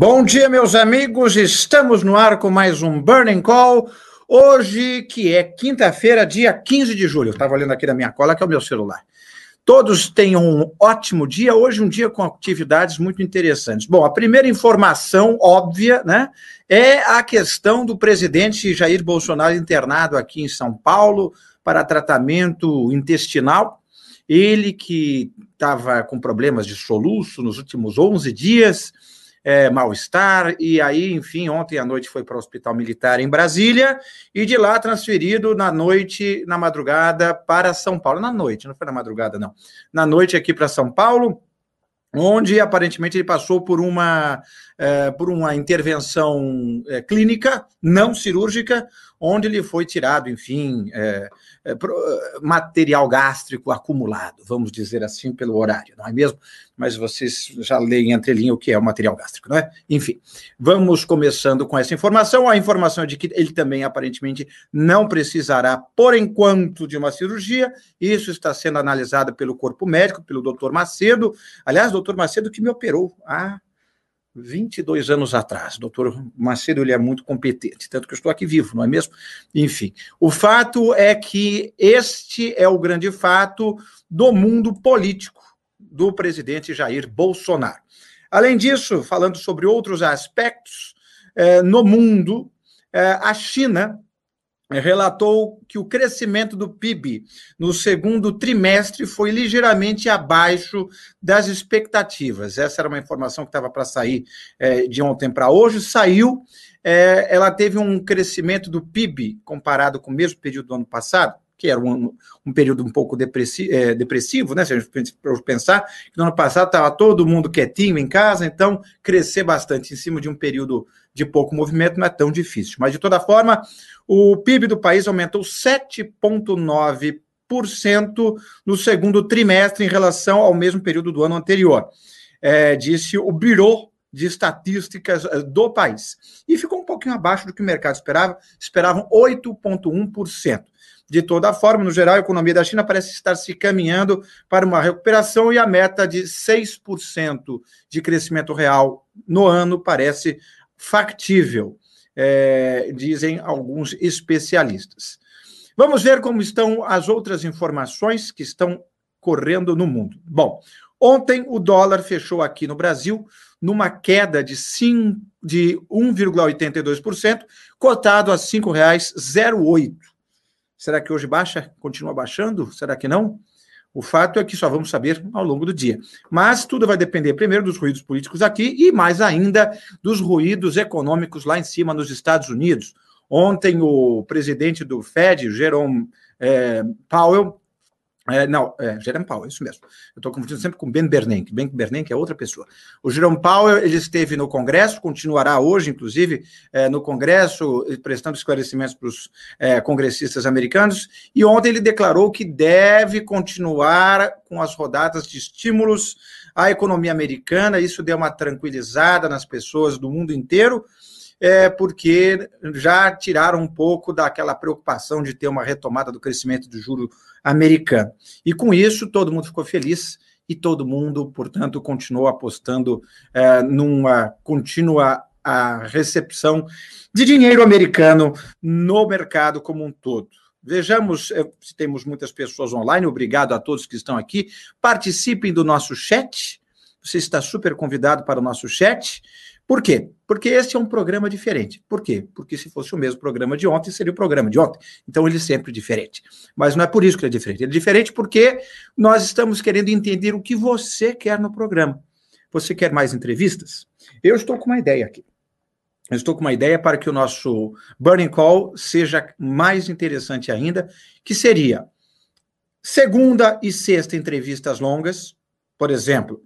Bom dia, meus amigos. Estamos no ar com mais um Burning Call. Hoje, que é quinta-feira, dia 15 de julho. Estava olhando aqui na minha cola, que é o meu celular. Todos tenham um ótimo dia. Hoje, um dia com atividades muito interessantes. Bom, a primeira informação óbvia, né, é a questão do presidente Jair Bolsonaro internado aqui em São Paulo para tratamento intestinal. Ele que estava com problemas de soluço nos últimos 11 dias é, mal-estar, e aí, enfim, ontem à noite foi para o Hospital Militar em Brasília, e de lá transferido na noite, na madrugada, para São Paulo. Na noite, não foi na madrugada, não. Na noite aqui para São Paulo, onde aparentemente ele passou por uma, é, por uma intervenção é, clínica, não cirúrgica, onde ele foi tirado, enfim, é, é, material gástrico acumulado, vamos dizer assim, pelo horário, não é mesmo? Mas vocês já leem entre linhas o que é o material gástrico, não é? Enfim, vamos começando com essa informação. A informação é de que ele também aparentemente não precisará, por enquanto, de uma cirurgia. Isso está sendo analisado pelo corpo médico, pelo doutor Macedo. Aliás, doutor Macedo que me operou. Ah, 22 anos atrás. Doutor Macedo ele é muito competente, tanto que eu estou aqui vivo, não é mesmo? Enfim, o fato é que este é o grande fato do mundo político do presidente Jair Bolsonaro. Além disso, falando sobre outros aspectos, eh, no mundo, eh, a China relatou que o crescimento do PIB no segundo trimestre foi ligeiramente abaixo das expectativas. Essa era uma informação que estava para sair é, de ontem para hoje, saiu. É, ela teve um crescimento do PIB comparado com o mesmo período do ano passado, que era um, um período um pouco depressi é, depressivo, né? Se a gente pensar que no ano passado estava todo mundo quietinho em casa, então crescer bastante em cima de um período de pouco movimento não é tão difícil. Mas, de toda forma, o PIB do país aumentou 7,9% no segundo trimestre em relação ao mesmo período do ano anterior, é, disse o Bureau de Estatísticas é, do país. E ficou um pouquinho abaixo do que o mercado esperava, esperavam 8,1%. De toda forma, no geral, a economia da China parece estar se caminhando para uma recuperação e a meta de 6% de crescimento real no ano parece factível, é, dizem alguns especialistas. Vamos ver como estão as outras informações que estão correndo no mundo. Bom, ontem o dólar fechou aqui no Brasil numa queda de, de 1,82%, cotado a R$ 5,08. Será que hoje baixa? Continua baixando? Será que não? O fato é que só vamos saber ao longo do dia. Mas tudo vai depender, primeiro, dos ruídos políticos aqui e, mais ainda, dos ruídos econômicos lá em cima nos Estados Unidos. Ontem, o presidente do Fed, Jerome é, Powell, é, não, é, Jerome Powell, isso mesmo. Eu estou confundindo sempre com Ben Bernanke. Ben Bernanke é outra pessoa. O Jerome Powell, ele esteve no Congresso, continuará hoje, inclusive, é, no Congresso, prestando esclarecimentos para os é, congressistas americanos, e ontem ele declarou que deve continuar com as rodadas de estímulos à economia americana. Isso deu uma tranquilizada nas pessoas do mundo inteiro, é porque já tiraram um pouco daquela preocupação de ter uma retomada do crescimento do juro americano. E com isso, todo mundo ficou feliz e todo mundo, portanto, continuou apostando é, numa contínua a recepção de dinheiro americano no mercado como um todo. Vejamos é, se temos muitas pessoas online. Obrigado a todos que estão aqui. Participem do nosso chat. Você está super convidado para o nosso chat. Por quê? Porque esse é um programa diferente. Por quê? Porque se fosse o mesmo programa de ontem, seria o programa de ontem. Então ele é sempre diferente. Mas não é por isso que ele é diferente. Ele é diferente porque nós estamos querendo entender o que você quer no programa. Você quer mais entrevistas? Eu estou com uma ideia aqui. Eu estou com uma ideia para que o nosso Burning Call seja mais interessante ainda, que seria segunda e sexta entrevistas longas, por exemplo,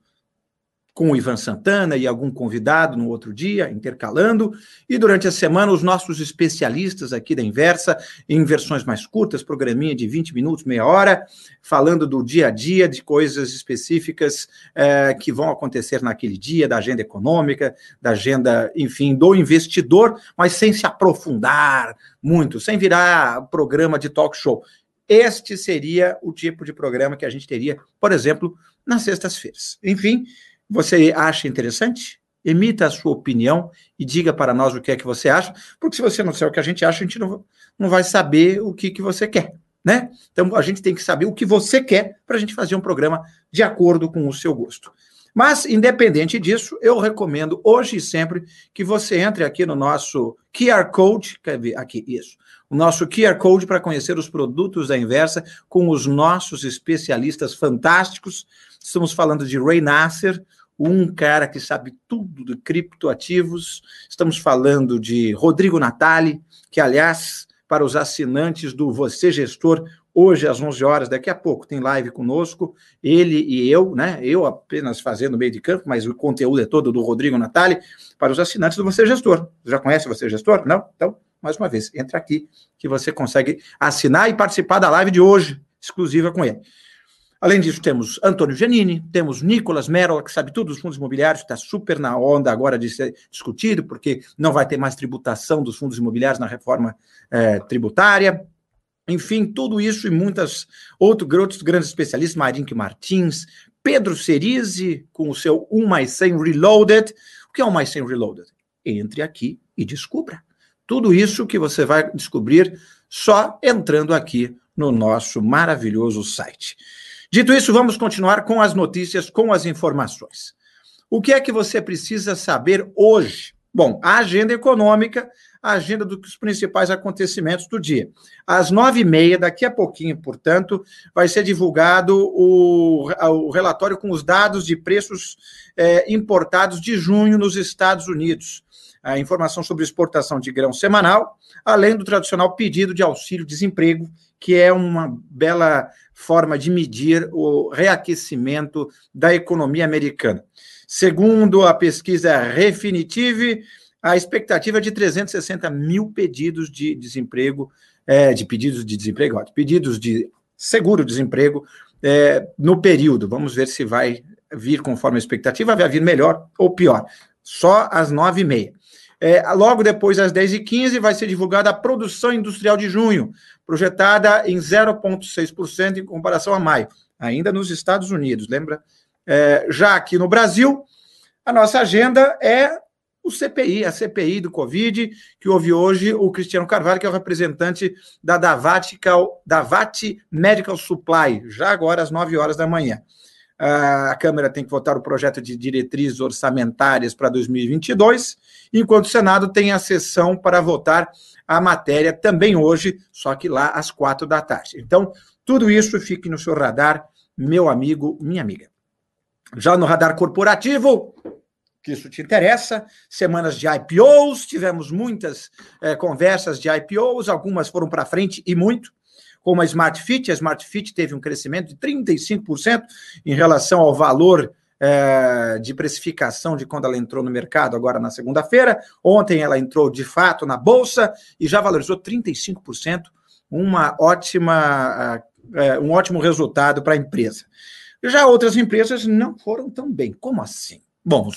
com o Ivan Santana e algum convidado no outro dia, intercalando, e durante a semana os nossos especialistas aqui da Inversa, em versões mais curtas, programinha de 20 minutos, meia hora, falando do dia a dia, de coisas específicas é, que vão acontecer naquele dia, da agenda econômica, da agenda, enfim, do investidor, mas sem se aprofundar muito, sem virar programa de talk show. Este seria o tipo de programa que a gente teria, por exemplo, nas sextas-feiras. Enfim, você acha interessante? emita a sua opinião e diga para nós o que é que você acha, porque se você não sabe o que a gente acha, a gente não, não vai saber o que, que você quer, né? Então a gente tem que saber o que você quer para a gente fazer um programa de acordo com o seu gosto. Mas, independente disso, eu recomendo hoje e sempre que você entre aqui no nosso QR Code, quer ver aqui, isso, o nosso QR Code para conhecer os produtos da Inversa com os nossos especialistas fantásticos. Estamos falando de Ray Nasser, um cara que sabe tudo de criptoativos. Estamos falando de Rodrigo Natali, que, aliás, para os assinantes do Você Gestor, hoje às 11 horas, daqui a pouco, tem live conosco, ele e eu, né? Eu apenas fazendo meio de campo, mas o conteúdo é todo do Rodrigo Natali, para os assinantes do Você Gestor. Já conhece o Você Gestor? Não? Então, mais uma vez, entra aqui que você consegue assinar e participar da live de hoje, exclusiva com ele. Além disso, temos Antônio Giannini, temos Nicolas Merrill, que sabe tudo dos fundos imobiliários, está super na onda agora de ser discutido, porque não vai ter mais tributação dos fundos imobiliários na reforma é, tributária. Enfim, tudo isso e muitas outro, outros grandes especialistas, Marink Martins, Pedro Cerise, com o seu 1 mais 100 Reloaded. O que é 1 mais 100 Reloaded? Entre aqui e descubra. Tudo isso que você vai descobrir só entrando aqui no nosso maravilhoso site. Dito isso, vamos continuar com as notícias, com as informações. O que é que você precisa saber hoje? Bom, a agenda econômica, a agenda dos principais acontecimentos do dia. Às nove e meia, daqui a pouquinho, portanto, vai ser divulgado o, o relatório com os dados de preços é, importados de junho nos Estados Unidos. A informação sobre exportação de grão semanal, além do tradicional pedido de auxílio-desemprego, que é uma bela forma de medir o reaquecimento da economia americana. Segundo a pesquisa Refinitiv, a expectativa é de 360 mil pedidos de desemprego, é, de pedidos de desemprego, ó, de pedidos de seguro-desemprego é, no período. Vamos ver se vai vir conforme a expectativa, vai vir melhor ou pior. Só às nove e meia. É, logo depois, às 10h15, vai ser divulgada a produção industrial de junho, projetada em 0,6% em comparação a maio, ainda nos Estados Unidos, lembra? É, já aqui no Brasil, a nossa agenda é o CPI, a CPI do Covid, que houve hoje o Cristiano Carvalho, que é o representante da Davatical, Davati Medical Supply, já agora às 9 horas da manhã. A Câmara tem que votar o projeto de diretrizes orçamentárias para 2022, enquanto o Senado tem a sessão para votar a matéria também hoje, só que lá às quatro da tarde. Então, tudo isso fique no seu radar, meu amigo, minha amiga. Já no radar corporativo, que isso te interessa, semanas de IPOs, tivemos muitas é, conversas de IPOs, algumas foram para frente e muito, como a Smart Fit, a Smart Fit teve um crescimento de 35% em relação ao valor é, de precificação de quando ela entrou no mercado, agora na segunda-feira. Ontem ela entrou de fato na bolsa e já valorizou 35%, uma ótima, é, um ótimo resultado para a empresa. Já outras empresas não foram tão bem. Como assim? Bom,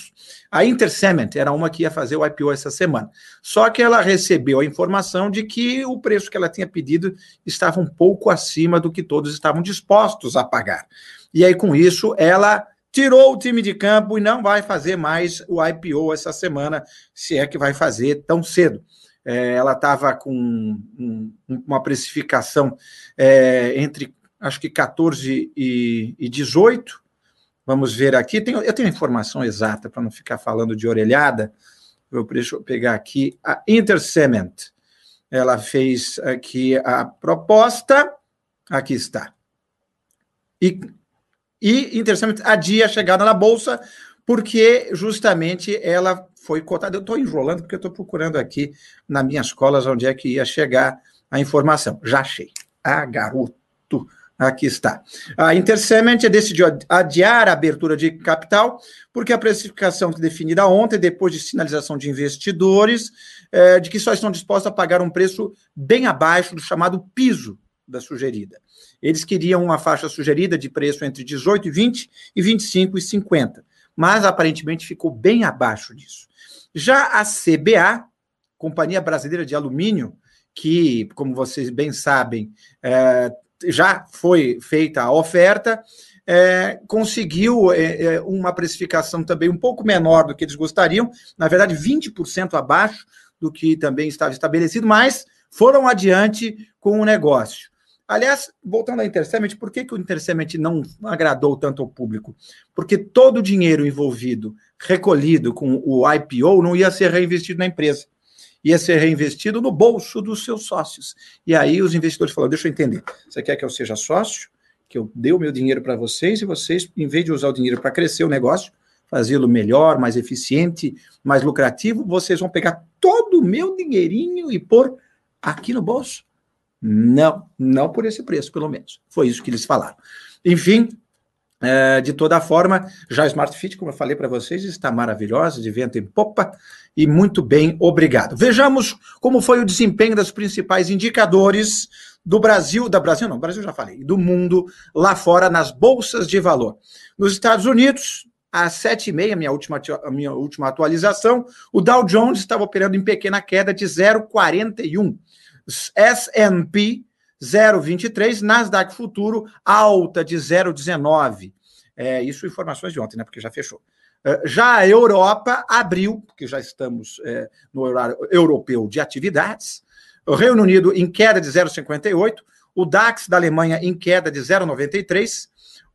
a Intercement era uma que ia fazer o IPO essa semana. Só que ela recebeu a informação de que o preço que ela tinha pedido estava um pouco acima do que todos estavam dispostos a pagar. E aí, com isso, ela tirou o time de campo e não vai fazer mais o IPO essa semana, se é que vai fazer tão cedo. É, ela estava com um, uma precificação é, entre, acho que 14 e, e 18. Vamos ver aqui. Tenho, eu tenho informação exata para não ficar falando de orelhada. Eu, deixa eu pegar aqui a Intercement. Ela fez aqui a proposta. Aqui está. E e Intercept adia a chegada na bolsa, porque justamente ela foi cotada. Eu estou enrolando porque eu estou procurando aqui nas minhas colas onde é que ia chegar a informação. Já achei. Ah, garoto. Aqui está. A Intercement decidiu adiar a abertura de capital, porque a precificação definida ontem, depois de sinalização de investidores, é, de que só estão dispostos a pagar um preço bem abaixo do chamado piso da sugerida. Eles queriam uma faixa sugerida de preço entre 18 e 20 e 25 e 50, mas aparentemente ficou bem abaixo disso. Já a CBA, Companhia Brasileira de Alumínio, que, como vocês bem sabem, é, já foi feita a oferta, é, conseguiu é, é, uma precificação também um pouco menor do que eles gostariam, na verdade, 20% abaixo do que também estava estabelecido, mas foram adiante com o negócio. Aliás, voltando à Intercept, por que, que o Intercept não agradou tanto ao público? Porque todo o dinheiro envolvido, recolhido com o IPO, não ia ser reinvestido na empresa. Ia ser reinvestido no bolso dos seus sócios. E aí os investidores falaram: deixa eu entender, você quer que eu seja sócio? Que eu dê o meu dinheiro para vocês e vocês, em vez de usar o dinheiro para crescer o negócio, fazê-lo melhor, mais eficiente, mais lucrativo, vocês vão pegar todo o meu dinheirinho e pôr aqui no bolso? Não, não por esse preço, pelo menos. Foi isso que eles falaram. Enfim, é, de toda forma, já a Smart Fit, como eu falei para vocês, está maravilhosa, de vento em popa, e muito bem, obrigado. Vejamos como foi o desempenho dos principais indicadores do Brasil, da Brasil não, Brasil já falei, do mundo lá fora nas bolsas de valor. Nos Estados Unidos, às sete e meia, minha última, minha última atualização, o Dow Jones estava operando em pequena queda de 0,41. S&P 0,23, Nasdaq Futuro alta de 0,19. É, isso informações de ontem, né? Porque já fechou. É, já a Europa abriu, porque já estamos é, no horário europeu de atividades. O Reino Unido em queda de 0,58, o DAX da Alemanha em queda de 0,93,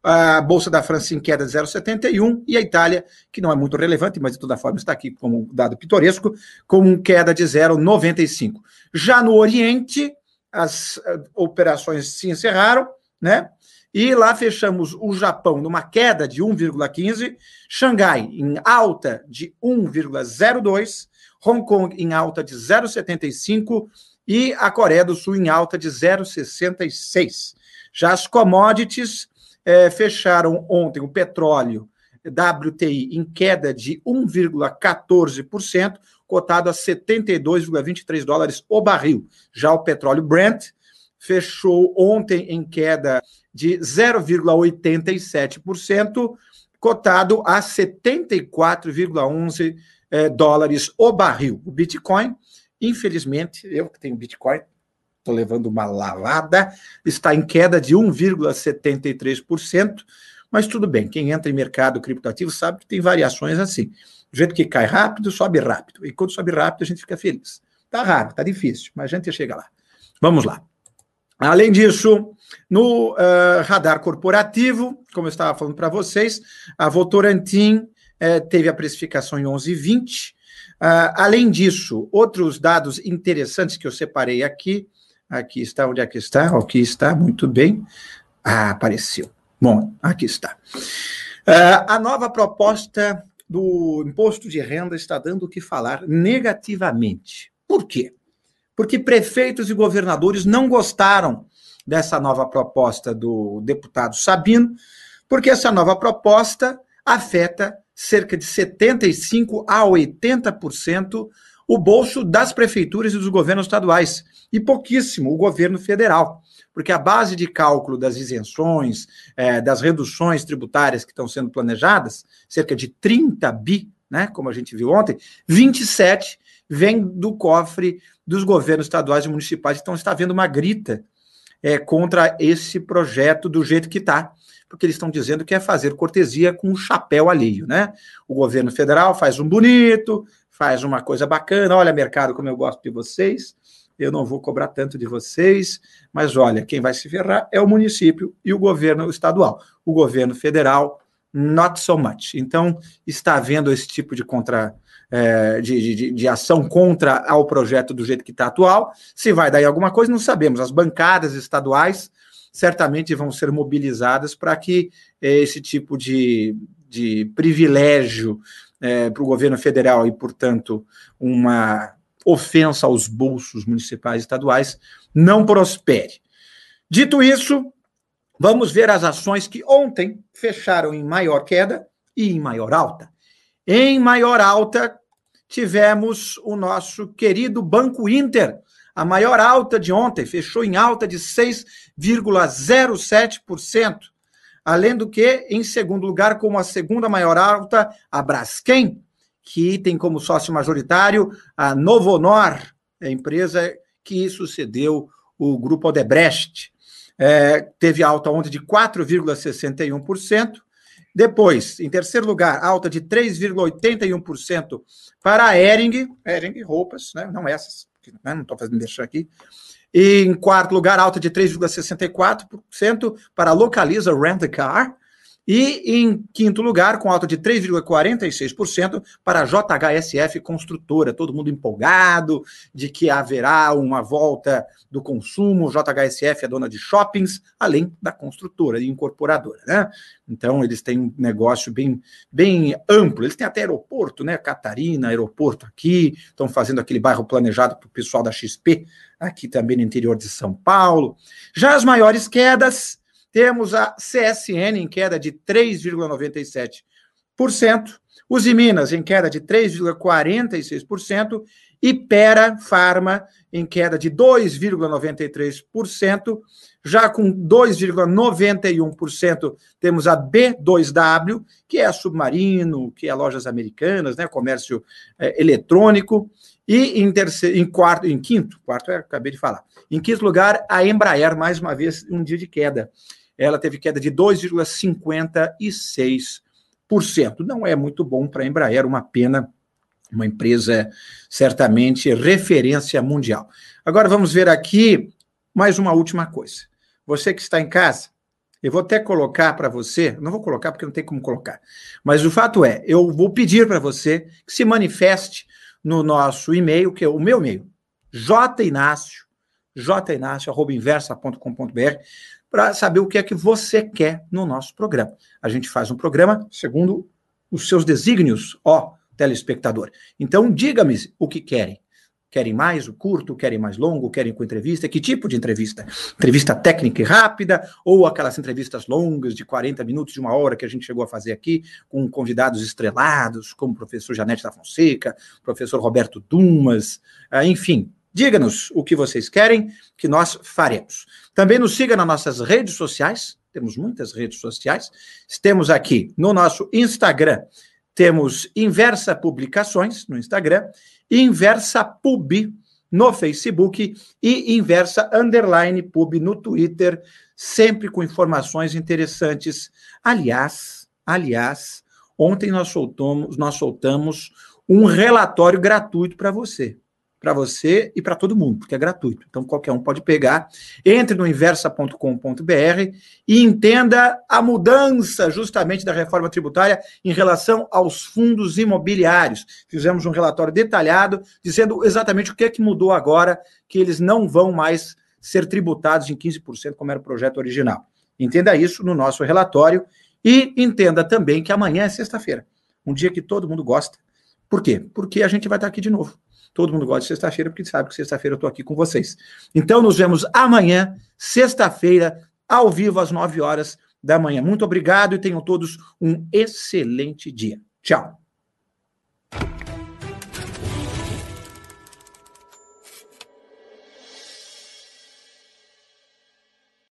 a Bolsa da França em queda de 0,71 e a Itália, que não é muito relevante, mas de toda forma está aqui como dado pitoresco, com queda de 0,95. Já no Oriente, as uh, operações se encerraram, né? E lá fechamos o Japão numa queda de 1,15, Xangai em alta de 1,02, Hong Kong em alta de 0,75 e a Coreia do Sul em alta de 0,66. Já as commodities é, fecharam ontem o petróleo WTI em queda de 1,14%, cotado a 72,23 dólares o barril. Já o petróleo Brent fechou ontem em queda de 0,87%, cotado a 74,11 é, dólares o barril. O Bitcoin, infelizmente, eu que tenho Bitcoin, estou levando uma lavada, está em queda de 1,73%, mas tudo bem, quem entra em mercado criptoativo sabe que tem variações assim. Do jeito que cai rápido, sobe rápido. E quando sobe rápido, a gente fica feliz. Tá raro, tá difícil, mas a gente chega lá. Vamos lá. Além disso, no uh, radar corporativo, como eu estava falando para vocês, a Votorantim uh, teve a precificação em 11,20. Uh, ah, além disso, outros dados interessantes que eu separei aqui, Aqui está, onde é que está? Aqui está, muito bem. Ah, apareceu. Bom, aqui está. Uh, a nova proposta do imposto de renda está dando o que falar negativamente. Por quê? Porque prefeitos e governadores não gostaram dessa nova proposta do deputado Sabino, porque essa nova proposta afeta cerca de 75 a 80% o bolso das prefeituras e dos governos estaduais, e pouquíssimo o governo federal, porque a base de cálculo das isenções, é, das reduções tributárias que estão sendo planejadas, cerca de 30 bi, né, como a gente viu ontem, 27 vem do cofre dos governos estaduais e municipais, então está havendo uma grita é, contra esse projeto do jeito que está, porque eles estão dizendo que é fazer cortesia com um chapéu alheio, né? O governo federal faz um bonito, faz uma coisa bacana. Olha, mercado, como eu gosto de vocês, eu não vou cobrar tanto de vocês, mas olha, quem vai se ferrar é o município e o governo estadual. O governo federal, not so much. Então, está havendo esse tipo de contra. É, de, de, de, ação contra ao projeto do jeito que está atual. Se vai dar alguma coisa, não sabemos. As bancadas estaduais certamente vão ser mobilizadas para que esse tipo de, de privilégio é, para o governo federal e, portanto, uma ofensa aos bolsos municipais e estaduais, não prospere. Dito isso, vamos ver as ações que ontem fecharam em maior queda e em maior alta. Em maior alta, tivemos o nosso querido Banco Inter. A maior alta de ontem fechou em alta de 6,07%. Além do que, em segundo lugar, como a segunda maior alta, a Braskem, que tem como sócio majoritário a Novonor, a empresa que sucedeu o grupo Odebrecht. é, teve alta ontem de 4,61%. Depois, em terceiro lugar, alta de 3,81% para a Ering, Ering roupas, né? não essas, né? não estou fazendo deixar aqui. E em quarto lugar, alta de 3,64% para Localiza Rent a Car. E em quinto lugar, com alta de 3,46% para a JHSF Construtora. Todo mundo empolgado de que haverá uma volta do consumo. JHSF é dona de shoppings, além da construtora e incorporadora, né? Então, eles têm um negócio bem, bem amplo. Eles têm até aeroporto, né? Catarina, aeroporto aqui. Estão fazendo aquele bairro planejado para o pessoal da XP, aqui também no interior de São Paulo. Já as maiores quedas temos a CSN em queda de 3,97%, os Minas em queda de 3,46% e Pera Farma em queda de 2,93%. Já com 2,91% temos a B2W, que é a Submarino, que é lojas americanas, né, comércio é, eletrônico. E em, terceiro, em quarto, em quinto, quarto é, acabei de falar. Em quinto lugar, a Embraer, mais uma vez, um dia de queda ela teve queda de 2,56%. Não é muito bom para a Embraer, uma pena, uma empresa certamente referência mundial. Agora vamos ver aqui mais uma última coisa. Você que está em casa, eu vou até colocar para você, não vou colocar porque não tem como colocar, mas o fato é, eu vou pedir para você que se manifeste no nosso e-mail, que é o meu e-mail, jinácio, jinácio.inversa.com.br para saber o que é que você quer no nosso programa. A gente faz um programa segundo os seus desígnios, ó telespectador. Então, diga-me o que querem. Querem mais o curto, querem mais longo, querem com entrevista? Que tipo de entrevista? Entrevista técnica e rápida ou aquelas entrevistas longas de 40 minutos, de uma hora que a gente chegou a fazer aqui com convidados estrelados, como o professor Janete da Fonseca, professor Roberto Dumas, ah, enfim, Diga-nos o que vocês querem, que nós faremos. Também nos siga nas nossas redes sociais, temos muitas redes sociais. Temos aqui no nosso Instagram, temos Inversa Publicações no Instagram, Inversa Pub no Facebook e Inversa Underline Pub no Twitter, sempre com informações interessantes. Aliás, aliás, ontem nós soltamos, nós soltamos um relatório gratuito para você para você e para todo mundo, porque é gratuito. Então qualquer um pode pegar. Entre no inversa.com.br e entenda a mudança justamente da reforma tributária em relação aos fundos imobiliários. Fizemos um relatório detalhado dizendo exatamente o que é que mudou agora, que eles não vão mais ser tributados em 15% como era o projeto original. Entenda isso no nosso relatório e entenda também que amanhã é sexta-feira, um dia que todo mundo gosta. Por quê? Porque a gente vai estar aqui de novo. Todo mundo gosta de sexta-feira, porque sabe que sexta-feira eu estou aqui com vocês. Então, nos vemos amanhã, sexta-feira, ao vivo, às 9 horas da manhã. Muito obrigado e tenham todos um excelente dia. Tchau.